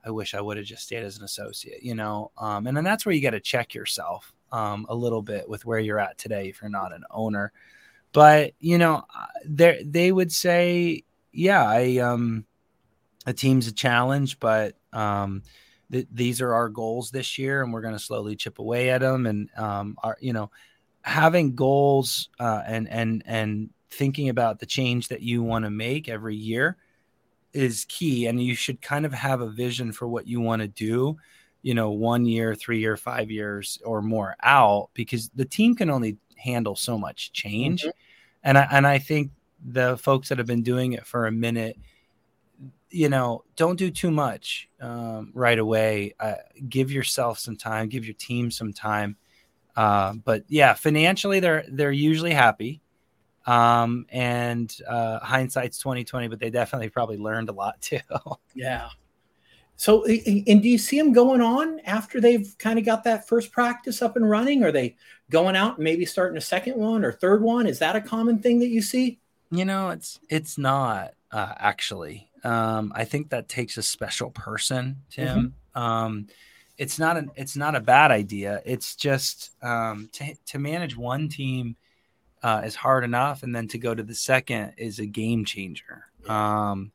S3: i wish i would have just stayed as an associate you know? Um, and then that's where you got to check yourself um, a little bit with where you're at today if you're not an owner. But you know uh, they they would say yeah i um a team's a challenge but um th- these are our goals this year, and we're going to slowly chip away at them. And um, our, you know, having goals uh, and and and thinking about the change that you want to make every year is key. And you should kind of have a vision for what you want to do. You know, one year, three year, five years, or more out, because the team can only handle so much change. Mm-hmm. And I and I think the folks that have been doing it for a minute you know, don't do too much um, right away. Uh, give yourself some time, give your team some time. Uh, but yeah, financially, they're they're usually happy. Um, and uh, hindsight's 2020, but they definitely probably learned a lot too.
S2: yeah. So, and do you see them going on after they've kind of got that first practice up and running? Are they going out and maybe starting a second one or third one? Is that a common thing that you see?
S3: You know, it's it's not uh, actually. Um, I think that takes a special person, Tim. Mm-hmm. Um, it's not an it's not a bad idea. It's just um, to to manage one team uh, is hard enough, and then to go to the second is a game changer. Um,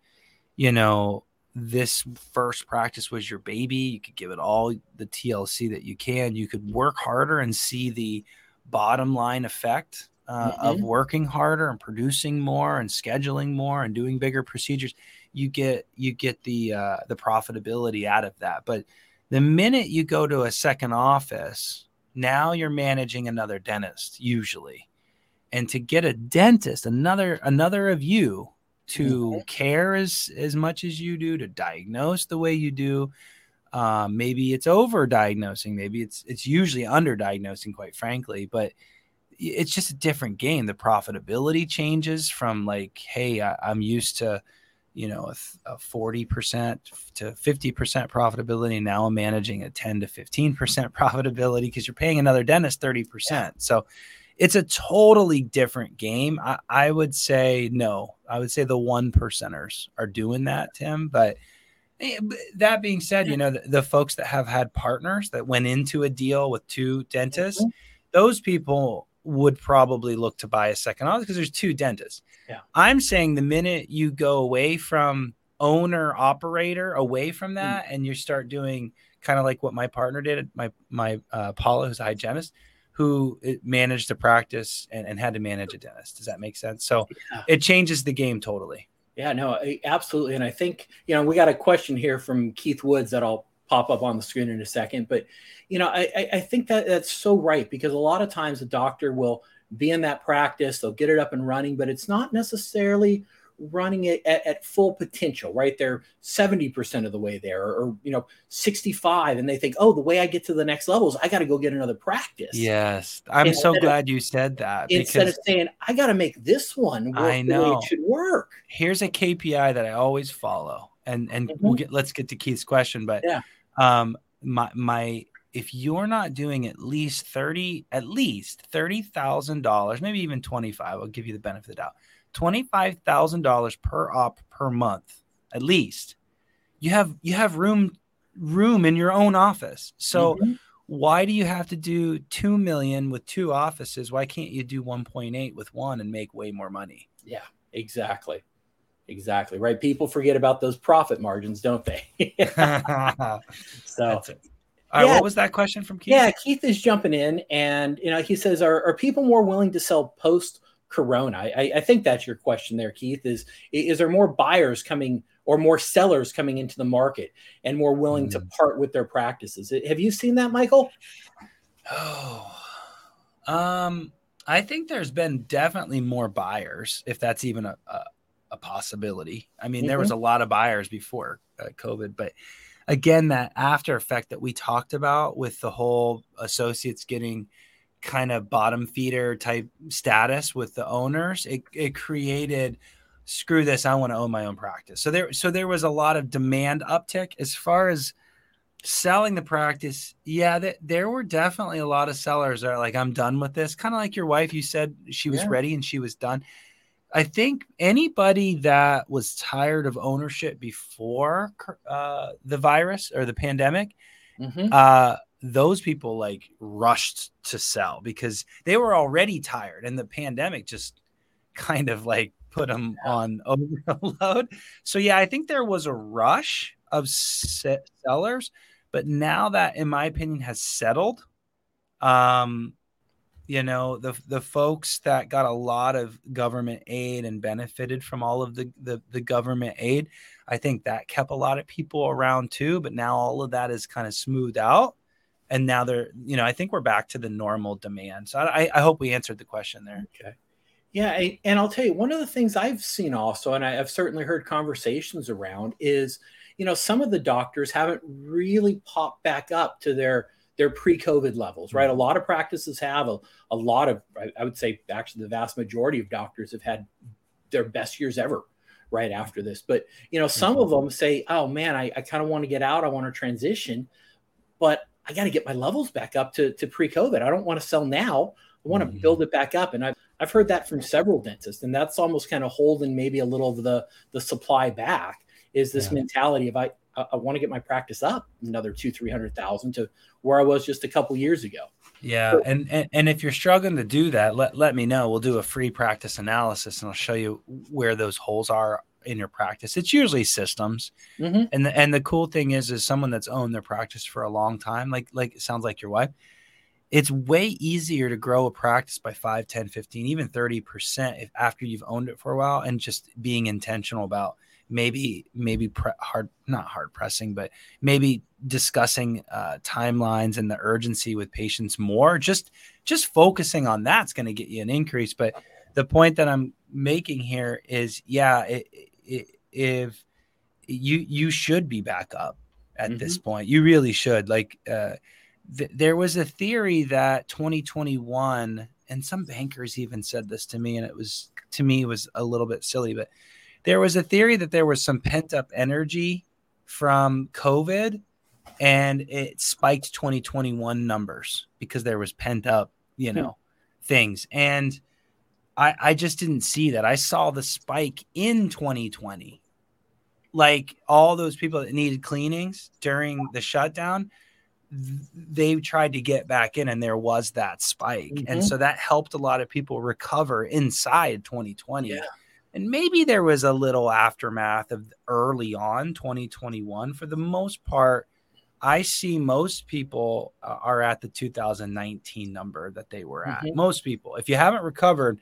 S3: you know, this first practice was your baby. You could give it all the TLC that you can. You could work harder and see the bottom line effect uh, mm-hmm. of working harder and producing more and scheduling more and doing bigger procedures. You get you get the uh, the profitability out of that. But the minute you go to a second office, now you're managing another dentist usually, and to get a dentist, another another of you to mm-hmm. care as as much as you do, to diagnose the way you do. Uh, maybe it's over diagnosing. Maybe it's it's usually under diagnosing, quite frankly. But it's just a different game. The profitability changes from like, hey, I, am used to, you know, a forty percent to fifty percent profitability. And now I'm managing a ten to fifteen percent profitability because you're paying another dentist thirty percent. So it's a totally different game. I, I would say no. I would say the one percenters are doing that, Tim. But eh, that being said, you know the, the, folks that have had partners that went into a deal with two dentists, mm-hmm. those people would probably look to buy a second office because there's two dentists.
S2: Yeah.
S3: I'm saying the minute you go away from owner operator, away from that, mm-hmm. and you start doing kind of like what my partner did, my my uh, Paula, who's a hygienist who managed a practice and, and, had to manage a dentist. Does that make sense? So yeah. it changes the game totally.
S2: Yeah, no, absolutely. And I think, you know, we got a question here from Keith Woods that I'll pop up on the screen in a second. But, you know, I, I think that that's so right because a lot of times a doctor will be in that practice, they'll get it up and running, but it's not necessarily running it at, at, full potential, right? They're 70% of the way there or, or, you know, 65 and they think, oh, the way I get to the next levels, I got to go get another practice.
S3: Yes. I'm instead so glad of, you said that.
S2: Instead of saying, I got to make this one work I know. it should work.
S3: Here's a KPI that I always follow. And, and mm-hmm. we'll get, let's get to Keith's question, but
S2: yeah.
S3: Um, my, my, if you're not doing at least 30, at least $30,000, maybe even 25, I'll give you the benefit of the doubt $25,000 per op per month at least. You have you have room room in your own office. So mm-hmm. why do you have to do 2 million with two offices? Why can't you do 1.8 with one and make way more money?
S2: Yeah, exactly. Exactly. Right. People forget about those profit margins, don't they?
S3: so all right, yeah. what was that question from Keith?
S2: Yeah, Keith is jumping in and you know, he says, are, are people more willing to sell post Corona? I, I, think that's your question there, Keith. Is is there more buyers coming or more sellers coming into the market and more willing mm. to part with their practices? Have you seen that, Michael?
S3: Oh, um, I think there's been definitely more buyers, if that's even a, a, a possibility. I mean, mm-hmm. there was mm-hmm. a lot of buyers before uh, COVID, but again, that after effect that we talked about with the whole associates getting kind of bottom feeder type status with the owners, it, it created screw this, I want to own my own practice. So there so there was a lot of demand uptick as far as selling the practice. Yeah, th- there were definitely a lot of sellers that are like, I'm done with this. Kind of like your wife, you said she was yeah. ready and she was done. I think anybody that was tired of ownership before uh, the virus or the pandemic, mm-hmm. uh, those people like rushed to sell because they were already tired and the pandemic just kind of like put them yeah. on overload. So yeah, I think there was a rush of sellers, but now that in my opinion has settled, um you know, the the folks that got a lot of government aid and benefited from all of the the, the government aid, I think that kept a lot of people around too, but now all of that is kind of smoothed out and now they're you know i think we're back to the normal demand. So i, I hope we answered the question there.
S2: Okay. Yeah and i'll tell you one of the things i've seen also and i've certainly heard conversations around is you know some of the doctors haven't really popped back up to their their pre-COVID levels, right? A lot of practices have a, a lot of, I would say, actually, the vast majority of doctors have had their best years ever right after this. But you know, some of them say, "Oh man, I, I kind of want to get out. I want to transition, but I got to get my levels back up to, to pre-COVID. I don't want to sell now. I want to mm-hmm. build it back up." And I've I've heard that from several dentists, and that's almost kind of holding maybe a little of the the supply back. Is this yeah. mentality of I I, want to get my practice up another two three hundred thousand to where I was just a couple years ago.
S3: Yeah, and, and and if you're struggling to do that, let let me know. We'll do a free practice analysis, and I'll show you where those holes are in your practice. It's usually systems, mm-hmm. and the, and the cool thing is, is someone that's owned their practice for a long time, like like it sounds like your wife. It's way easier to grow a practice by 5, 10, 15, even 30% if after you've owned it for a while and just being intentional about maybe maybe pre- hard not hard pressing but maybe discussing uh, timelines and the urgency with patients more. Just just focusing on that's going to get you an increase. But the point that i'm making here is yeah it, it, if you you should be back up at mm-hmm. this point. You really should. Like uh, th- there was a theory that 2021 and some bankers even said this to me and it was to me was a little bit silly but there was a theory that there was some pent up energy from COVID and it spiked 2021 numbers because there was pent up, you know, hmm. things. And I, I just didn't see that. I saw the spike in 2020. Like all those people that needed cleanings during the shutdown, they tried to get back in and there was that spike. Mm-hmm. And so that helped a lot of people recover inside 2020. Yeah and maybe there was a little aftermath of early on 2021 for the most part i see most people uh, are at the 2019 number that they were at. Mm-hmm. most people. If you haven't recovered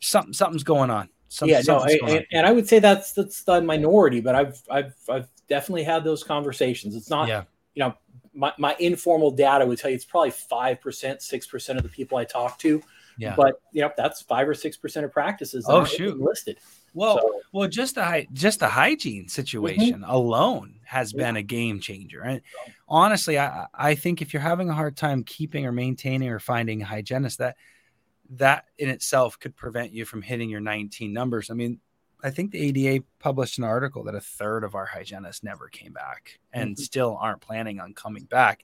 S3: something something's going on.
S2: Something, yeah no I, and, and, i would say that's that's the minority but i've i've i've definitely had those conversations. It's not yeah. you know my, my informal data would tell you it's probably 5% 6% of the people i talk to yeah. But you know, that's five or six percent of practices.
S3: Oh shoot, listed. Well, so, well, just the just the hygiene situation mm-hmm. alone has yeah. been a game changer. And honestly, I I think if you're having a hard time keeping or maintaining or finding a hygienist, that that in itself could prevent you from hitting your 19 numbers. I mean, I think the ADA published an article that a third of our hygienists never came back and mm-hmm. still aren't planning on coming back.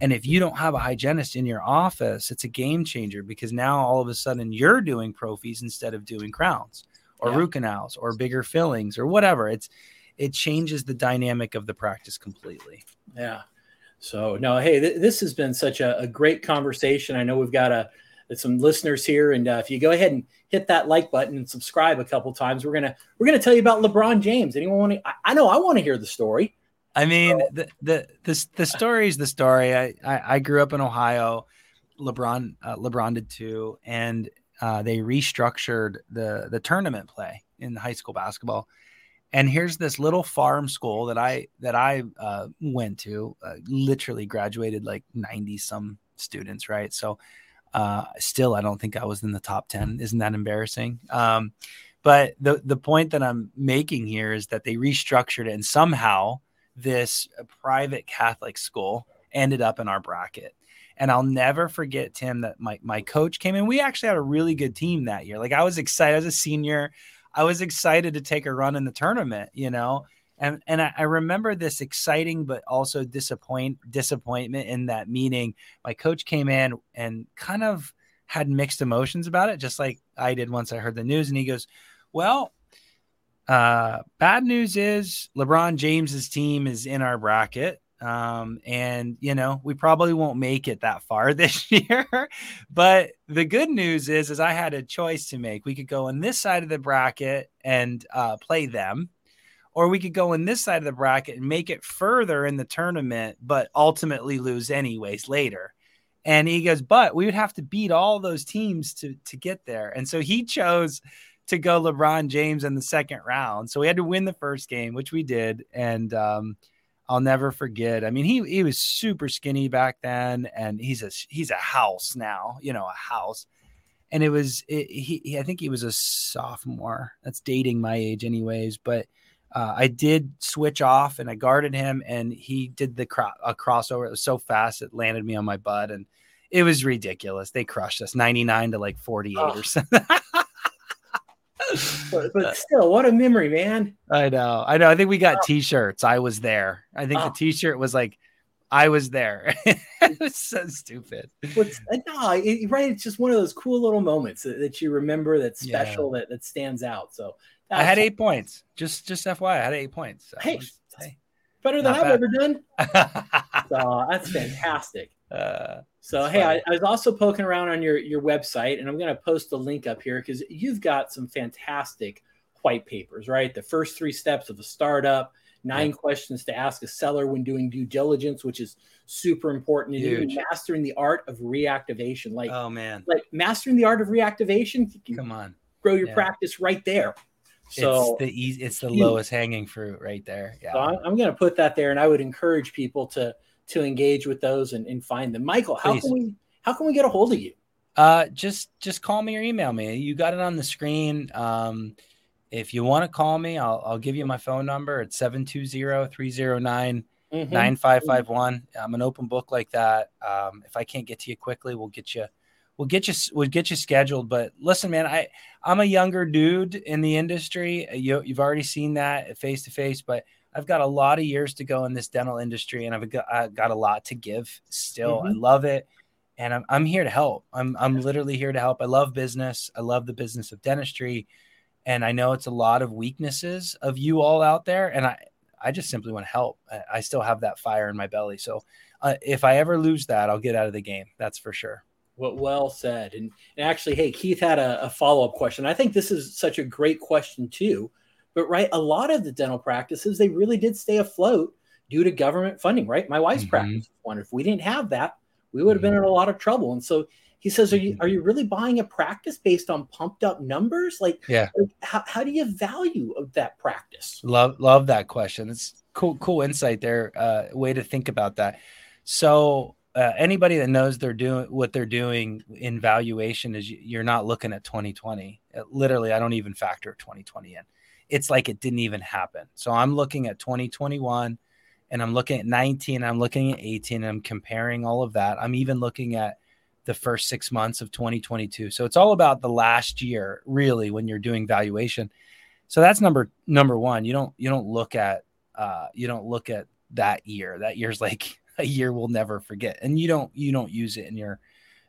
S3: And if you don't have a hygienist in your office, it's a game changer because now all of a sudden you're doing prophies instead of doing crowns or yeah. root canals or bigger fillings or whatever. It's it changes the dynamic of the practice completely.
S2: Yeah. So no, hey, th- this has been such a, a, great conversation. I know we've got a some listeners here, and uh, if you go ahead and hit that like button and subscribe a couple times, we're gonna we're gonna tell you about LeBron James. Anyone want to? I, I know I want to hear the story.
S3: I mean, the the the, the story is the story. I, I, I grew up in Ohio. LeBron uh, LeBron did too, and uh, they restructured the the tournament play in high school basketball. And here's this little farm school that I that I uh, went to. Uh, literally graduated like ninety some students, right? So uh, still, I don't think I was in the top ten. Isn't that embarrassing? Um, but the the point that I'm making here is that they restructured it, and somehow this uh, private Catholic school ended up in our bracket. And I'll never forget, Tim, that my, my coach came in. We actually had a really good team that year. Like I was excited as a senior. I was excited to take a run in the tournament, you know. And and I, I remember this exciting but also disappoint disappointment in that meeting. My coach came in and kind of had mixed emotions about it, just like I did once I heard the news. And he goes, Well, uh, bad news is LeBron James's team is in our bracket. Um, and you know, we probably won't make it that far this year. but the good news is, is I had a choice to make. We could go on this side of the bracket and uh, play them, or we could go in this side of the bracket and make it further in the tournament, but ultimately lose anyways later. And he goes, but we would have to beat all those teams to to get there. And so he chose to go LeBron James in the second round. So we had to win the first game, which we did. And um, I'll never forget. I mean, he he was super skinny back then, and he's a he's a house now, you know, a house. And it was it, he, he I think he was a sophomore. That's dating my age, anyways. But uh, I did switch off and I guarded him, and he did the cro- a crossover. It was so fast it landed me on my butt, and it was ridiculous. They crushed us, ninety nine to like forty eight oh. or something.
S2: but, but, still, what a memory, man!
S3: I know, I know. I think we got. T-shirts. I was there. I think oh. the T-shirt was like, I was there. it was so stupid.
S2: What's, no, it, right? It's just one of those cool little moments that, that you remember. That's special. Yeah. That that stands out. So
S3: I had eight points. Just just FYI, I had eight points.
S2: Hey, was, hey, better than I've bad. ever done. so that's fantastic. Uh, so hey, I, I, was also poking around on your your website, and I'm going to post the link up here because you've got some fantastic white papers, right? The first three steps of a startup, nine yeah. questions to ask a seller when doing due diligence, which is super important. And mastering the art of reactivation, like
S3: oh man,
S2: like mastering the art of reactivation.
S3: Come on,
S2: grow your yeah. practice right there.
S3: So it's the easy, it's the lowest hanging fruit right there. Yeah.
S2: So I'm, I'm going to put that there, and I would encourage people to to engage with those and, and find them. Michael, how Please. can we how can we get a hold of you?
S3: Uh, just just call me or email me. You got it on the screen. Um, if you want to call me, I'll I'll give you my phone number. It's 720-309 9551. Mm-hmm. I'm an open book like that. Um, if I can't get to you quickly, we'll get you we'll get you we'll get you scheduled. But listen, man, I I'm a younger dude in the industry. You you've already seen that face to face, but I've got a lot of years to go in this dental industry, and I've got, I've got a lot to give. Still, mm-hmm. I love it, and I'm I'm here to help. I'm I'm literally here to help. I love business. I love the business of dentistry, and I know it's a lot of weaknesses of you all out there, and I I just simply want to help. I still have that fire in my belly, so. Uh, if I ever lose that, I'll get out of the game. That's for sure.
S2: What well said. And, and actually, hey, Keith had a, a follow up question. I think this is such a great question too. But right, a lot of the dental practices they really did stay afloat due to government funding. Right, my wife's mm-hmm. practice one. If we didn't have that, we would have been in a lot of trouble. And so he says, "Are you mm-hmm. are you really buying a practice based on pumped up numbers? Like,
S3: yeah,
S2: like, how, how do you value of that practice?"
S3: Love love that question. It's cool cool insight there. Uh, way to think about that. So uh, anybody that knows they're doing what they're doing in valuation is you're not looking at 2020. It, uh, literally, I don't even factor 2020 in. It's like it didn't even happen. So I'm looking at 2021 and I'm looking at 19, I'm looking at 18, I'm comparing all of that. I'm even looking at the first six months of 2022. So it's all about the last year, really, when you're doing valuation. So that's number number one. You don't you don't look at uh, you don't look at that year. That year's like a year we'll never forget. And you don't you don't use it in your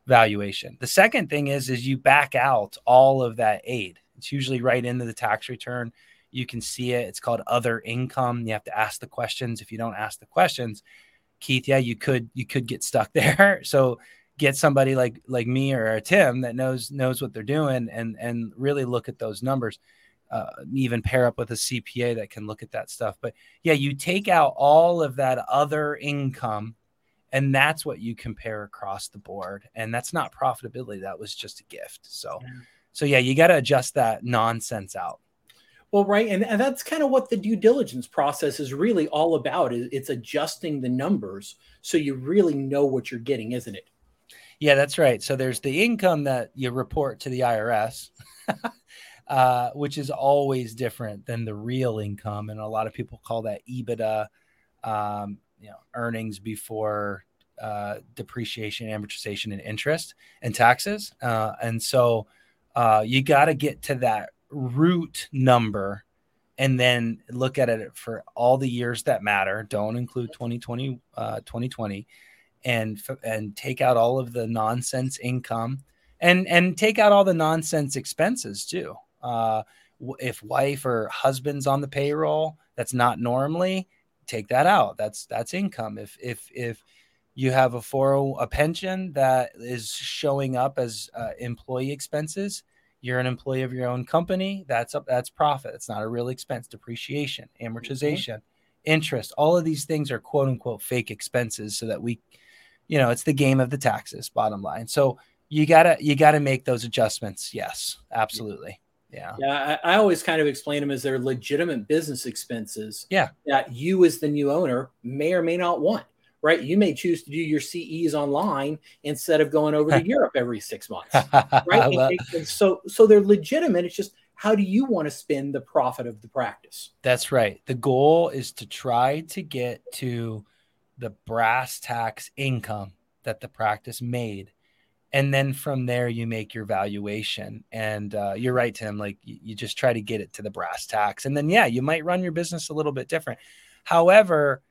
S3: valuation. The second thing is is you back out all of that aid. It's usually right into the tax return. You can see it. It's called other income. You have to ask the questions. If you don't ask the questions, Keith, yeah, you could you could get stuck there. So get somebody like like me or Tim that knows knows what they're doing and and really look at those numbers uh, even pair up with a CPA that can look at that stuff. But yeah, you take out all of that other income, and that's what you compare across the board. And that's not profitability; that was just a gift. So, so yeah, you got to adjust that nonsense out.
S2: Well, right, and, and that's kind of what the due diligence process is really all about. Is it's adjusting the numbers so you really know what you're getting, isn't it?
S3: Yeah, that's right. So there's the income that you report to the IRS. uh, which is always different than the real income. And a lot of people call that EBITDA, um, you know, earnings before uh, depreciation, amortization, and interest and taxes. Uh, and so uh, you got to get to that root number and then look at it for all the years that matter. Don't include 2020, 2020 uh, and, and take out all of the nonsense income and, and take out all the nonsense expenses too. Uh, if wife or husband's on the payroll, that's not normally take that out. That's that's income. If if if you have a 40 a pension that is showing up as uh, employee expenses, you're an employee of your own company. That's up. That's profit. It's not a real expense. Depreciation, amortization, mm-hmm. interest. All of these things are quote unquote fake expenses, so that we, you know, it's the game of the taxes. Bottom line. So you gotta you gotta make those adjustments. Yes, absolutely. Yeah.
S2: Yeah. I, I, always kind of explain them as they're legitimate business expenses.
S3: Yeah.
S2: That you, as the new owner, may or may not want. Right. You may choose to do your CEs online instead of going over to Europe every six months. Right. and, and so, so they're legitimate. It's just how do you want to spend the profit of the practice?
S3: That's right. The goal is to try to get to the brass tacks income that the practice made. And then from there, you make your valuation. And uh, you're right, Tim. Like you, you just try to get it to the brass tacks. And then, yeah, you might run your business a little bit different. However,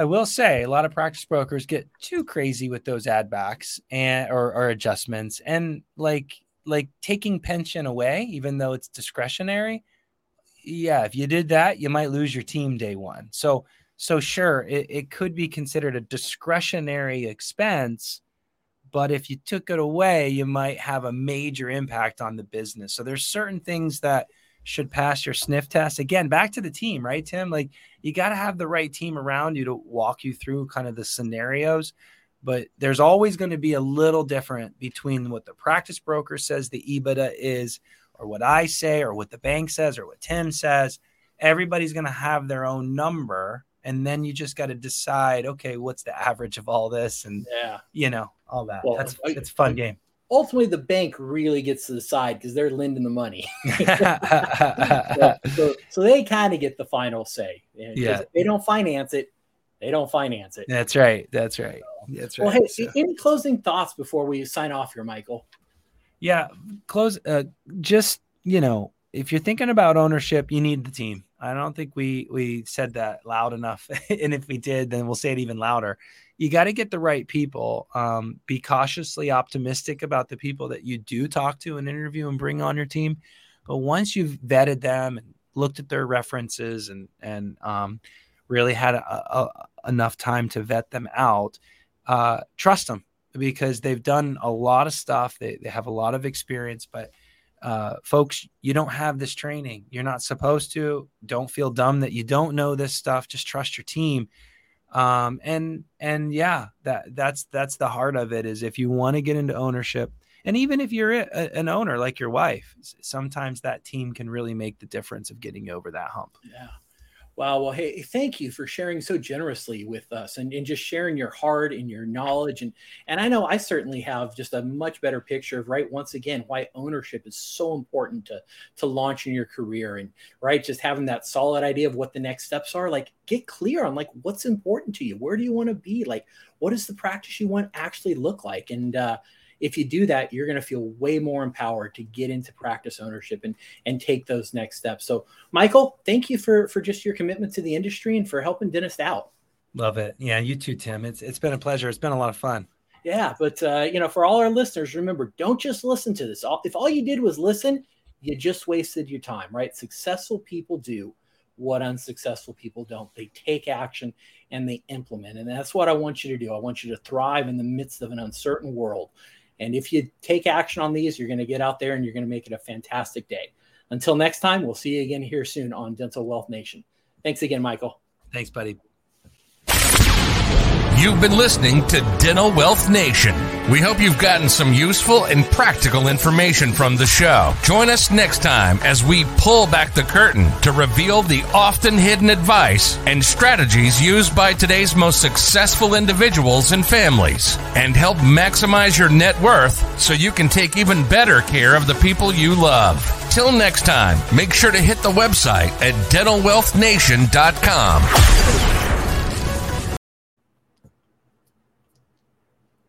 S3: I will say a lot of practice brokers get too crazy with those add backs and or, or adjustments and like like taking pension away, even though it's discretionary. Yeah, if you did that, you might lose your team day one. So so sure, it, it could be considered a discretionary expense, but if you took it away, you might have a major impact on the business. So there's certain things that should pass your sniff test. Again, back to the team, right, Tim? Like you got to have the right team around you to walk you through kind of the scenarios. But there's always going to be a little different between what the practice broker says the EBITDA is, or what I say, or what the bank says, or what Tim says. Everybody's going to have their own number. And then you just got to decide, okay, what's the average of all this? And, yeah, you know, all that. Well, That's it's a fun game
S2: ultimately the bank really gets to decide because they're lending the money. so, so, so, they kind of get the final say. Yeah. they don't finance it, they don't finance it.
S3: That's right. That's right. That's right.
S2: Well, hey, so. any closing thoughts before we sign off here, Michael?
S3: Yeah, close. Uh, just you know, if you're thinking about ownership, you need the team. I don't think we we said that loud enough, and if we did, then we'll say it even louder you got to get the right people. Um, be cautiously optimistic about the people that you do talk to and interview and bring on your team. But once you've vetted them and looked at their references and and um, really had a, a, enough time to vet them out, uh, trust them because they've done a lot of stuff. They, they have a lot of experience, but uh, folks, you don't have this training. You're not supposed to. Don't feel dumb that you don't know this stuff. Just trust your team um and and yeah that that's that's the heart of it is if you want to get into ownership and even if you're a, an owner like your wife sometimes that team can really make the difference of getting over that hump
S2: yeah Wow. Well, hey, thank you for sharing so generously with us and, and just sharing your heart and your knowledge. And and I know I certainly have just a much better picture of right once again why ownership is so important to to launching your career and right just having that solid idea of what the next steps are. Like get clear on like what's important to you. Where do you want to be? Like what does the practice you want actually look like? And uh if you do that, you're going to feel way more empowered to get into practice ownership and and take those next steps. So, Michael, thank you for for just your commitment to the industry and for helping dentists out.
S3: Love it. Yeah, you too, Tim. It's it's been a pleasure. It's been a lot of fun.
S2: Yeah, but uh, you know, for all our listeners, remember, don't just listen to this. If all you did was listen, you just wasted your time, right? Successful people do what unsuccessful people don't. They take action and they implement. And that's what I want you to do. I want you to thrive in the midst of an uncertain world. And if you take action on these, you're going to get out there and you're going to make it a fantastic day. Until next time, we'll see you again here soon on Dental Wealth Nation. Thanks again, Michael.
S3: Thanks, buddy.
S1: You've been listening to Dental Wealth Nation. We hope you've gotten some useful and practical information from the show. Join us next time as we pull back the curtain to reveal the often hidden advice and strategies used by today's most successful individuals and families and help maximize your net worth so you can take even better care of the people you love. Till next time, make sure to hit the website at dentalwealthnation.com.